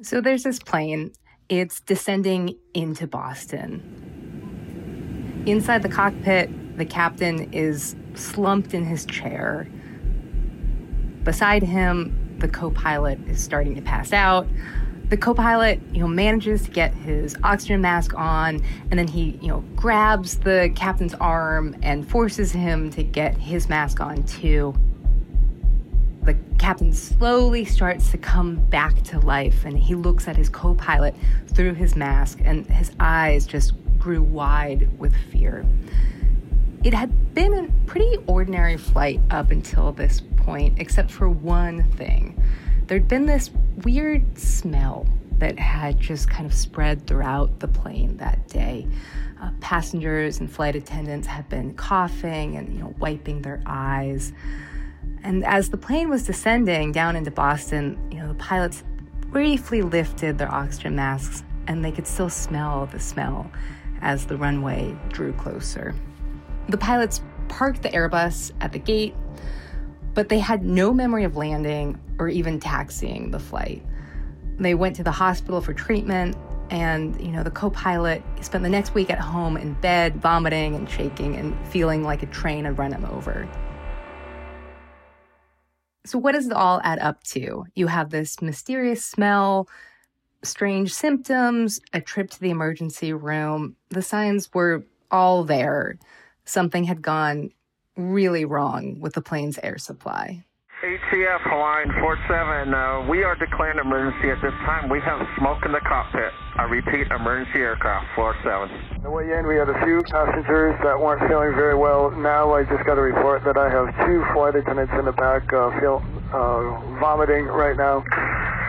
So there's this plane. It's descending into Boston. Inside the cockpit, the captain is slumped in his chair. Beside him, the co pilot is starting to pass out. The co pilot, you know, manages to get his oxygen mask on, and then he, you know, grabs the captain's arm and forces him to get his mask on too captain slowly starts to come back to life and he looks at his co pilot through his mask, and his eyes just grew wide with fear. It had been a pretty ordinary flight up until this point, except for one thing. There'd been this weird smell that had just kind of spread throughout the plane that day. Uh, passengers and flight attendants had been coughing and you know wiping their eyes. And as the plane was descending down into Boston, you know, the pilots briefly lifted their oxygen masks and they could still smell the smell as the runway drew closer. The pilots parked the Airbus at the gate, but they had no memory of landing or even taxiing the flight. They went to the hospital for treatment, and you know the co-pilot spent the next week at home in bed, vomiting and shaking and feeling like a train had run him over. So, what does it all add up to? You have this mysterious smell, strange symptoms, a trip to the emergency room. The signs were all there. Something had gone really wrong with the plane's air supply. ATF Hawaiian 47, uh, we are declaring emergency at this time. We have smoke in the cockpit. I repeat, emergency aircraft, floor 7. On the way in, we had a few passengers that weren't feeling very well. Now I just got a report that I have two flight attendants in the back uh, feel, uh, vomiting right now.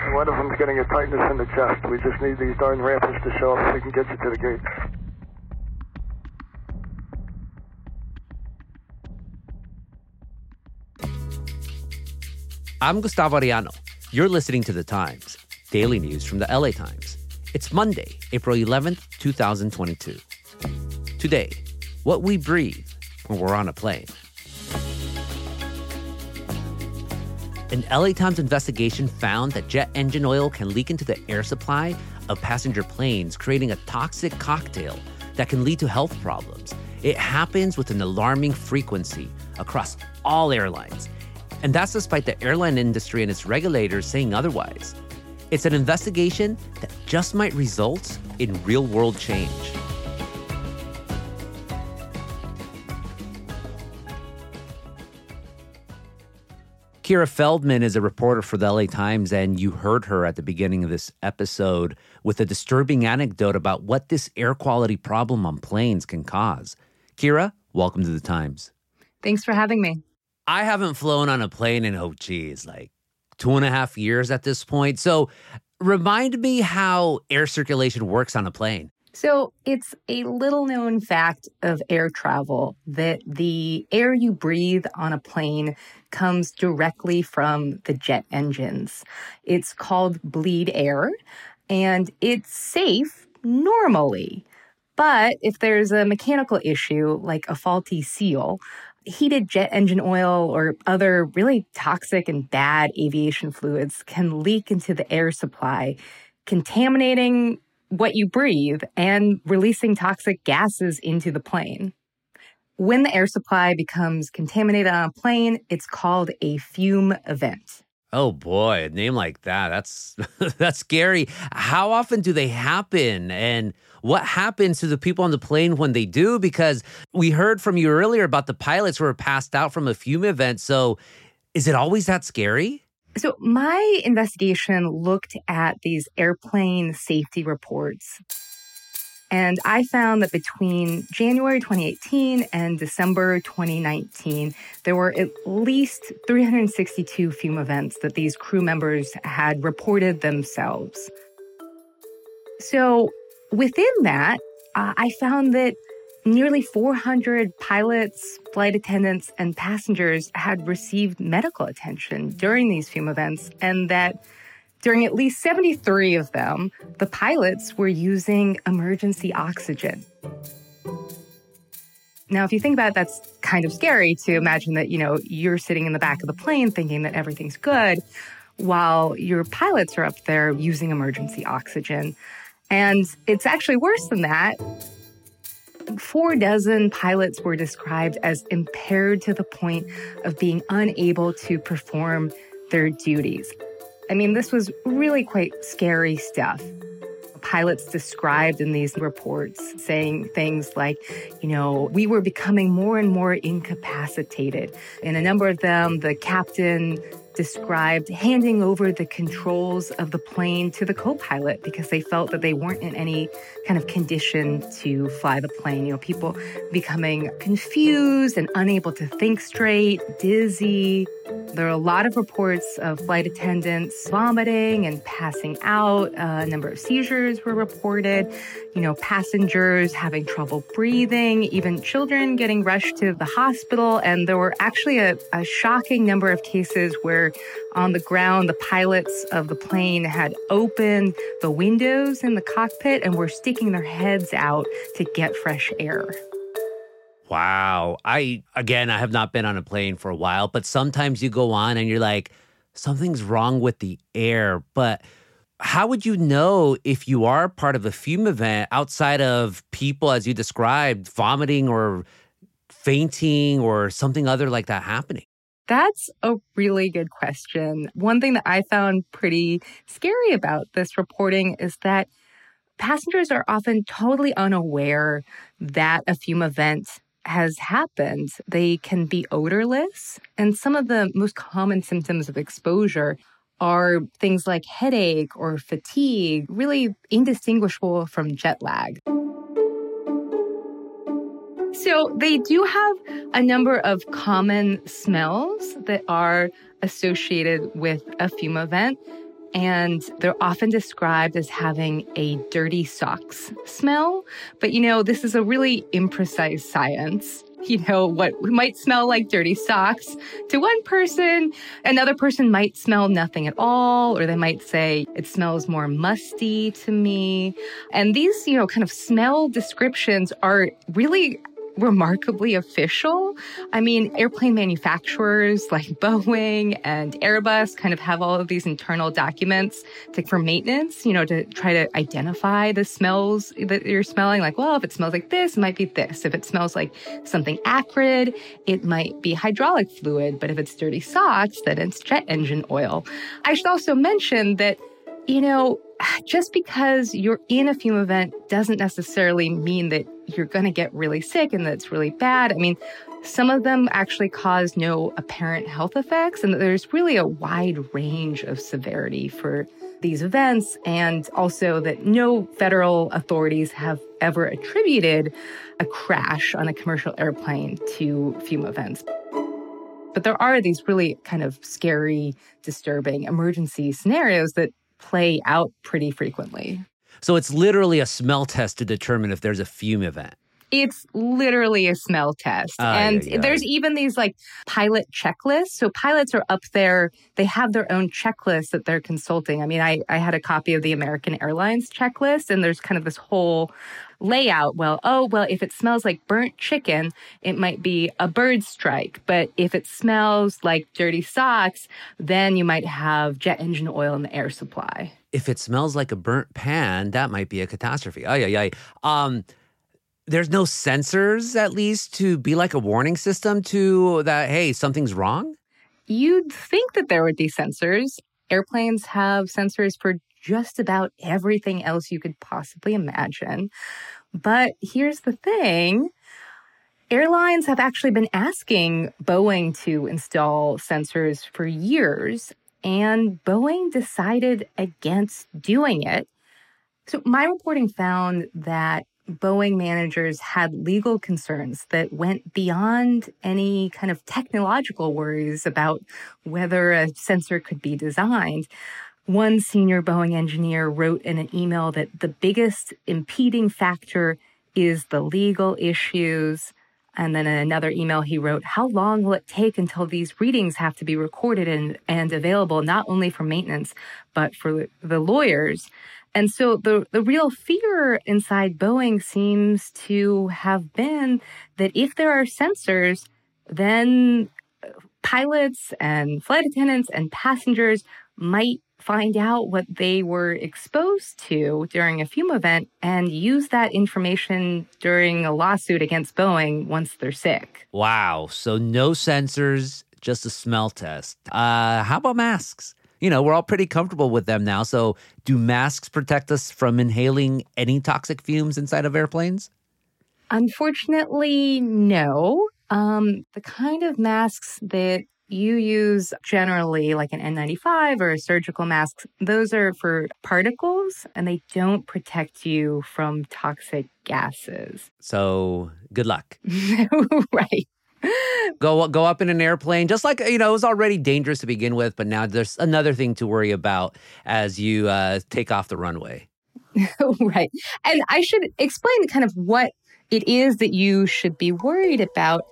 And one of them's getting a tightness in the chest. We just need these darn ramps to show up so we can get you to the gate. I'm Gustavo Arellano. You're listening to The Times, daily news from the LA Times. It's Monday, April 11th, 2022. Today, what we breathe when we're on a plane. An LA Times investigation found that jet engine oil can leak into the air supply of passenger planes, creating a toxic cocktail that can lead to health problems. It happens with an alarming frequency across all airlines and that's despite the airline industry and its regulators saying otherwise. It's an investigation that just might result in real world change. Kiera Feldman is a reporter for the LA Times, and you heard her at the beginning of this episode with a disturbing anecdote about what this air quality problem on planes can cause. Kiera, welcome to the Times. Thanks for having me. I haven't flown on a plane in, oh, geez, like two and a half years at this point. So remind me how air circulation works on a plane. So, it's a little known fact of air travel that the air you breathe on a plane comes directly from the jet engines. It's called bleed air, and it's safe normally. But if there's a mechanical issue, like a faulty seal, heated jet engine oil or other really toxic and bad aviation fluids can leak into the air supply, contaminating what you breathe and releasing toxic gases into the plane. When the air supply becomes contaminated on a plane, it's called a fume event. Oh boy, a name like that. That's that's scary. How often do they happen and what happens to the people on the plane when they do because we heard from you earlier about the pilots who were passed out from a fume event. So is it always that scary? So, my investigation looked at these airplane safety reports. And I found that between January 2018 and December 2019, there were at least 362 fume events that these crew members had reported themselves. So, within that, uh, I found that nearly 400 pilots, flight attendants, and passengers had received medical attention during these fume events, and that during at least 73 of them, the pilots were using emergency oxygen. Now, if you think about it, that's kind of scary to imagine that, you know, you're sitting in the back of the plane thinking that everything's good. while your pilots are up there using emergency oxygen. And it's actually worse than that. Four dozen pilots were described as impaired to the point of being unable to perform their duties. I mean, this was really quite scary stuff pilots described in these reports, saying things like, you know, we were becoming more and more incapacitated. In a number of them, the captain described handing over the controls of the plane to the co pilot because they felt that they weren't in any kind of condition to fly the plane. You know, people becoming confused and unable to think straight, dizzy. There are a lot of reports of flight attendants vomiting and passing out. Uh, a number of seizures were reported. You know, passengers having trouble breathing, even children getting rushed to the hospital. And there were actually a, a shocking number of cases where on the ground, the pilots of the plane had opened the windows in the cockpit and were sticking their heads out to get fresh air. Wow. I, again, I have not been on a plane for a while, but sometimes you go on and you're like, something's wrong with the air. But how would you know if you are part of a fume event outside of people, as you described, vomiting or fainting or something other like that happening? That's a really good question. One thing that I found pretty scary about this reporting is that passengers are often totally unaware that a fume event has happened. They can be odorless, and some of the most common symptoms of exposure are things like headache or fatigue, really indistinguishable from jet lag. So they do have a number of common smells that are associated with a fume event. And they're often described as having a dirty socks smell. But you know, this is a really imprecise science you know, what might smell like dirty socks to one person. Another person might smell nothing at all, or they might say it smells more musty to me. And these, you know, kind of smell descriptions are really remarkably official. I mean, airplane manufacturers like Boeing and Airbus kind of have all of these internal documents to, for maintenance, you know, to try to identify the smells that you're smelling. Like, well, if it smells like this, it might be this. If it smells like something acrid, it might be hydraulic fluid. But if it's dirty socks, then it's jet engine oil. I should also mention that you know, just because you're in a fume event doesn't necessarily mean that you're going to get really sick and that's really bad. I mean, some of them actually cause no apparent health effects, and there's really a wide range of severity for these events, and also that no federal authorities have ever attributed a crash on a commercial airplane to fume events. But there are these really kind of scary, disturbing emergency scenarios that play out pretty frequently. So it's literally a smell test to determine if there's a fume event. It's literally a smell test. Uh, and yeah, yeah. there's even these like pilot checklists. So pilots are up there, they have their own checklist that they're consulting. I mean, I, I had a copy of the American Airlines checklist, and there's kind of this whole layout. Well, oh, well, if it smells like burnt chicken, it might be a bird strike. But if it smells like dirty socks, then you might have jet engine oil in the air supply. If it smells like a burnt pan, that might be a catastrophe. Oh, yeah, yeah. Um, there's no sensors, at least, to be like a warning system to that, hey, something's wrong? You'd think that there would be sensors. Airplanes have sensors for just about everything else you could possibly imagine. But here's the thing airlines have actually been asking Boeing to install sensors for years, and Boeing decided against doing it. So, my reporting found that Boeing managers had legal concerns that went beyond any kind of technological worries about whether a sensor could be designed. One senior Boeing engineer wrote in an email that the biggest impeding factor is the legal issues. And then in another email, he wrote, How long will it take until these readings have to be recorded and, and available, not only for maintenance, but for the lawyers? And so the, the real fear inside Boeing seems to have been that if there are sensors, then uh, pilots and flight attendants and passengers might find out what they were exposed to during a fume event and use that information during a lawsuit against Boeing once they're sick. Wow. So no sensors, just a smell test. Uh, how about masks? You know, we're all pretty comfortable with them now. So do masks protect us from inhaling any toxic fumes inside of airplanes? Unfortunately, no. Um, the kind of masks that you use generally like an N95 or a surgical mask, those are for particles and they don't protect you from toxic gases. So good luck. right. Go go up in an airplane, just like you know, it was already dangerous to begin with, but now there's another thing to worry about as you uh, take off the runway. right, and I should explain kind of what it is that you should be worried about.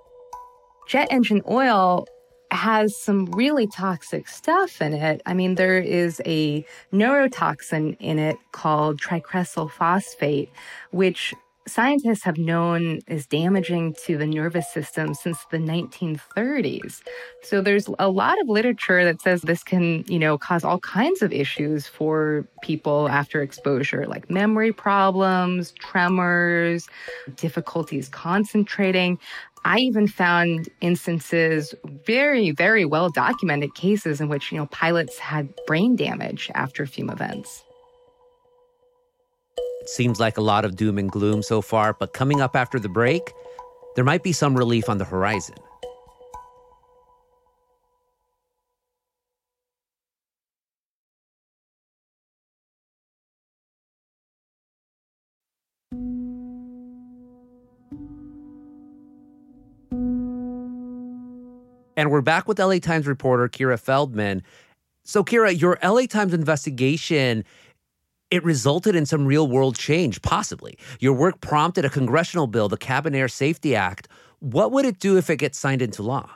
Jet engine oil has some really toxic stuff in it. I mean, there is a neurotoxin in it called tricresyl phosphate, which scientists have known is damaging to the nervous system since the 1930s. So there's a lot of literature that says this can, you know, cause all kinds of issues for people after exposure, like memory problems, tremors, difficulties concentrating. I even found instances, very, very well documented cases in which, you know, pilots had brain damage after fume events. It seems like a lot of doom and gloom so far, but coming up after the break, there might be some relief on the horizon. We're back with LA Times reporter Kiera Feldman. So, Kiera, your LA Times investigation it resulted in some real world change, possibly. Your work prompted a congressional bill, the Cabin Air Safety Act. What would it do if it gets signed into law?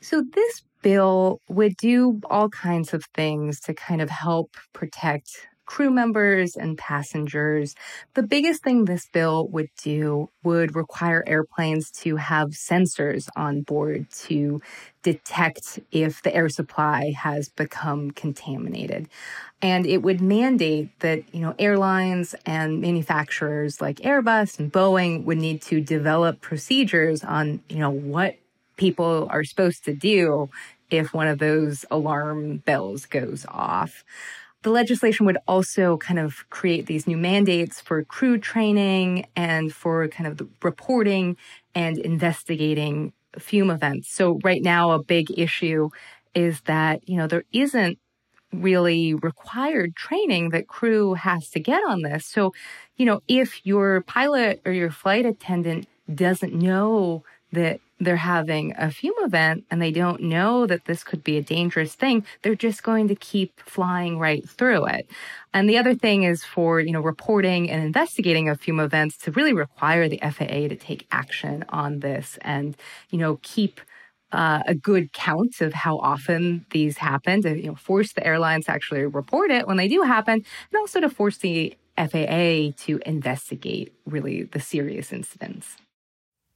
So, this bill would do all kinds of things to kind of help protect crew members and passengers. The biggest thing this bill would do would require airplanes to have sensors on board to detect if the air supply has become contaminated. And it would mandate that, you know, airlines and manufacturers like Airbus and Boeing would need to develop procedures on, you know, what people are supposed to do if one of those alarm bells goes off. The legislation would also kind of create these new mandates for crew training and for kind of the reporting and investigating fume events. So right now, a big issue is that, you know, there isn't really required training that crew has to get on this. So, you know, if your pilot or your flight attendant doesn't know that they're having a fume event and they don't know that this could be a dangerous thing, they're just going to keep flying right through it. And the other thing is for, you know, reporting and investigating of fume events to really require the FAA to take action on this and, you know, keep uh, a good count of how often these happen to, you know, force the airlines to actually report it when they do happen and also to force the FAA to investigate really the serious incidents.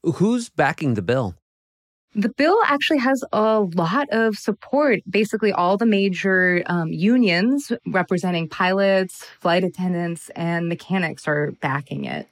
Who's backing the bill? The bill actually has a lot of support. Basically, all the major um, unions representing pilots, flight attendants, and mechanics are backing it.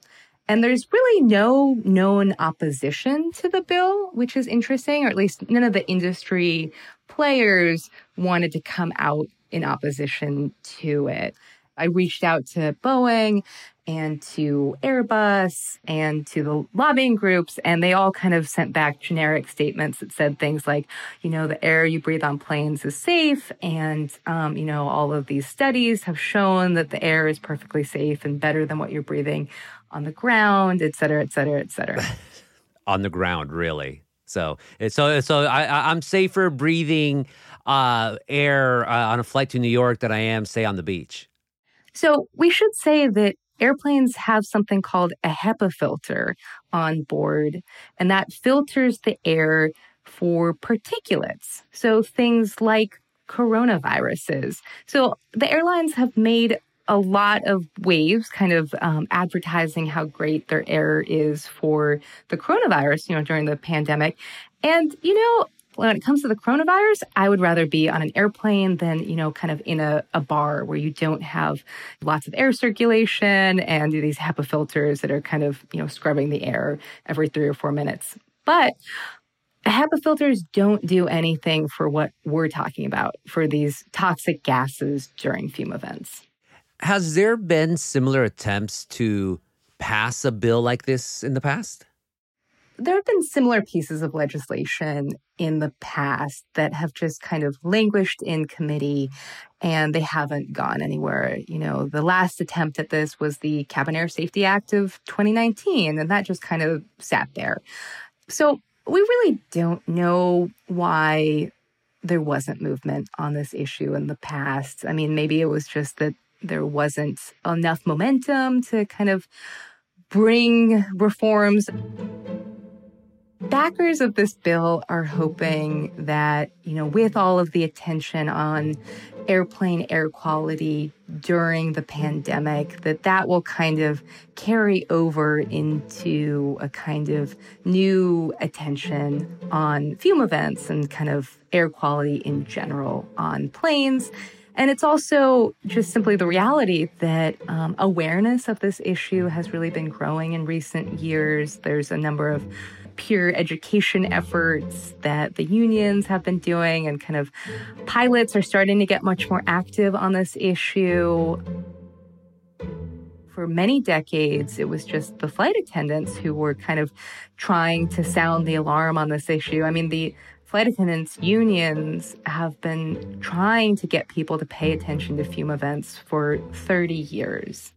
And there's really no known opposition to the bill, which is interesting, or at least none of the industry players wanted to come out in opposition to it. I reached out to Boeing and to Airbus and to the lobbying groups, and they all kind of sent back generic statements that said things like, you know, the air you breathe on planes is safe, and, um, you know, all of these studies have shown that the air is perfectly safe and better than what you're breathing on the ground, et cetera, et cetera, et cetera. on the ground, really. So, so, so I, I'm safer breathing uh, air uh, on a flight to New York than I am, say, on the beach. So we should say that airplanes have something called a HEPA filter on board, and that filters the air for particulates. So things like coronaviruses. So the airlines have made a lot of waves kind of um, advertising how great their air is for the coronavirus, you know, during the pandemic. And, you know, when it comes to the coronavirus, I would rather be on an airplane than, you know, kind of in a, a bar where you don't have lots of air circulation and these HEPA filters that are kind of, you know, scrubbing the air every three or four minutes. But HEPA filters don't do anything for what we're talking about for these toxic gases during fume events. Has there been similar attempts to pass a bill like this in the past? There have been similar pieces of legislation in the past that have just kind of languished in committee and they haven't gone anywhere. You know, the last attempt at this was the Cabin Air Safety Act of 2019, and that just kind of sat there. So we really don't know why there wasn't movement on this issue in the past. I mean, maybe it was just that there wasn't enough momentum to kind of bring reforms Backers of this bill are hoping that, you know, with all of the attention on airplane air quality during the pandemic, that that will kind of carry over into a kind of new attention on fume events and kind of air quality in general on planes. And it's also just simply the reality that um, awareness of this issue has really been growing in recent years. There's a number of peer education mm-hmm. efforts that the unions have been doing, and kind of pilots are starting to get much more active on this issue. For many decades, it was just the flight attendants who were kind of trying to sound the alarm on this issue. I mean, the flight attendants unions have been trying to get people to pay attention to fume events for 30 years.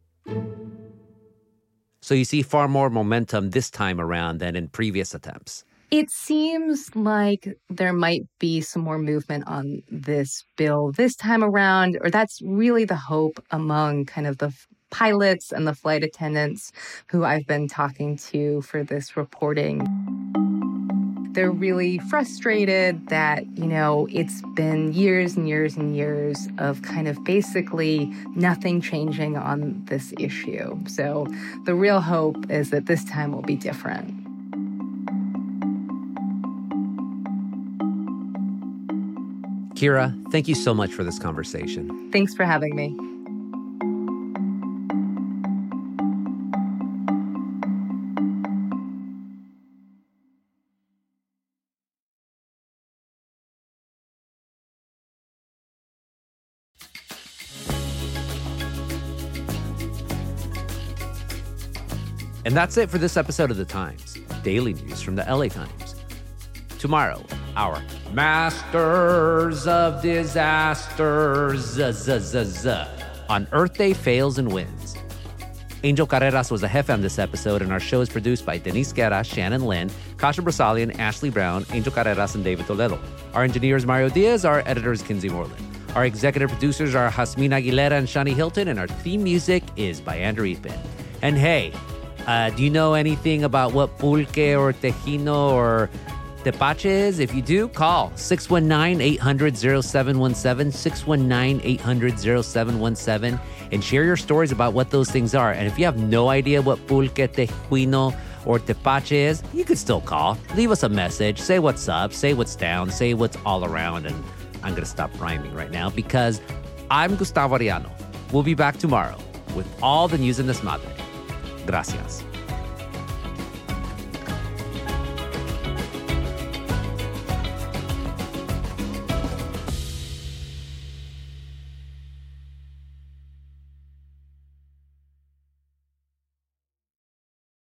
So you see far more momentum this time around than in previous attempts. It seems like there might be some more movement on this bill this time around, or that's really the hope among kind of the pilots and the flight attendants who I've been talking to for this reporting. They're really frustrated that, you know, it's been years and years and years of kind of basically nothing changing on this issue. So the real hope is that this time will be different. Kiera, thank you so much for this conversation. Thanks for having me. And that's it for this episode of The Times, daily news from the LA Times. Tomorrow, our Masters of Disasters on Earth Day fails and wins. Angel Carreras was a jefe on this episode, and our show is produced by Denise Guerra, Shannon Lin, Kasia Broussalian, Ashley Brown, Angel Carreras, and David Toledo. Our engineer is Mario Diaz. Our editor is Kinsey Moreland. Our executive producers are Jasmine Aguilera and Shani Hilton, and our theme music is by Andrew Eatman. And hey, uh, do you know anything about what pulque or tejuino or tepache is? If you do, call 619 800 0717, 619 800 0717, and share your stories about what those things are. And if you have no idea what pulque, tejuino, or tepache is, you could still call. Leave us a message. Say what's up. Say what's down. Say what's all around. And I'm going to stop rhyming right now because I'm Gustavo Arellano. We'll be back tomorrow with all the news in this madre. Gracias.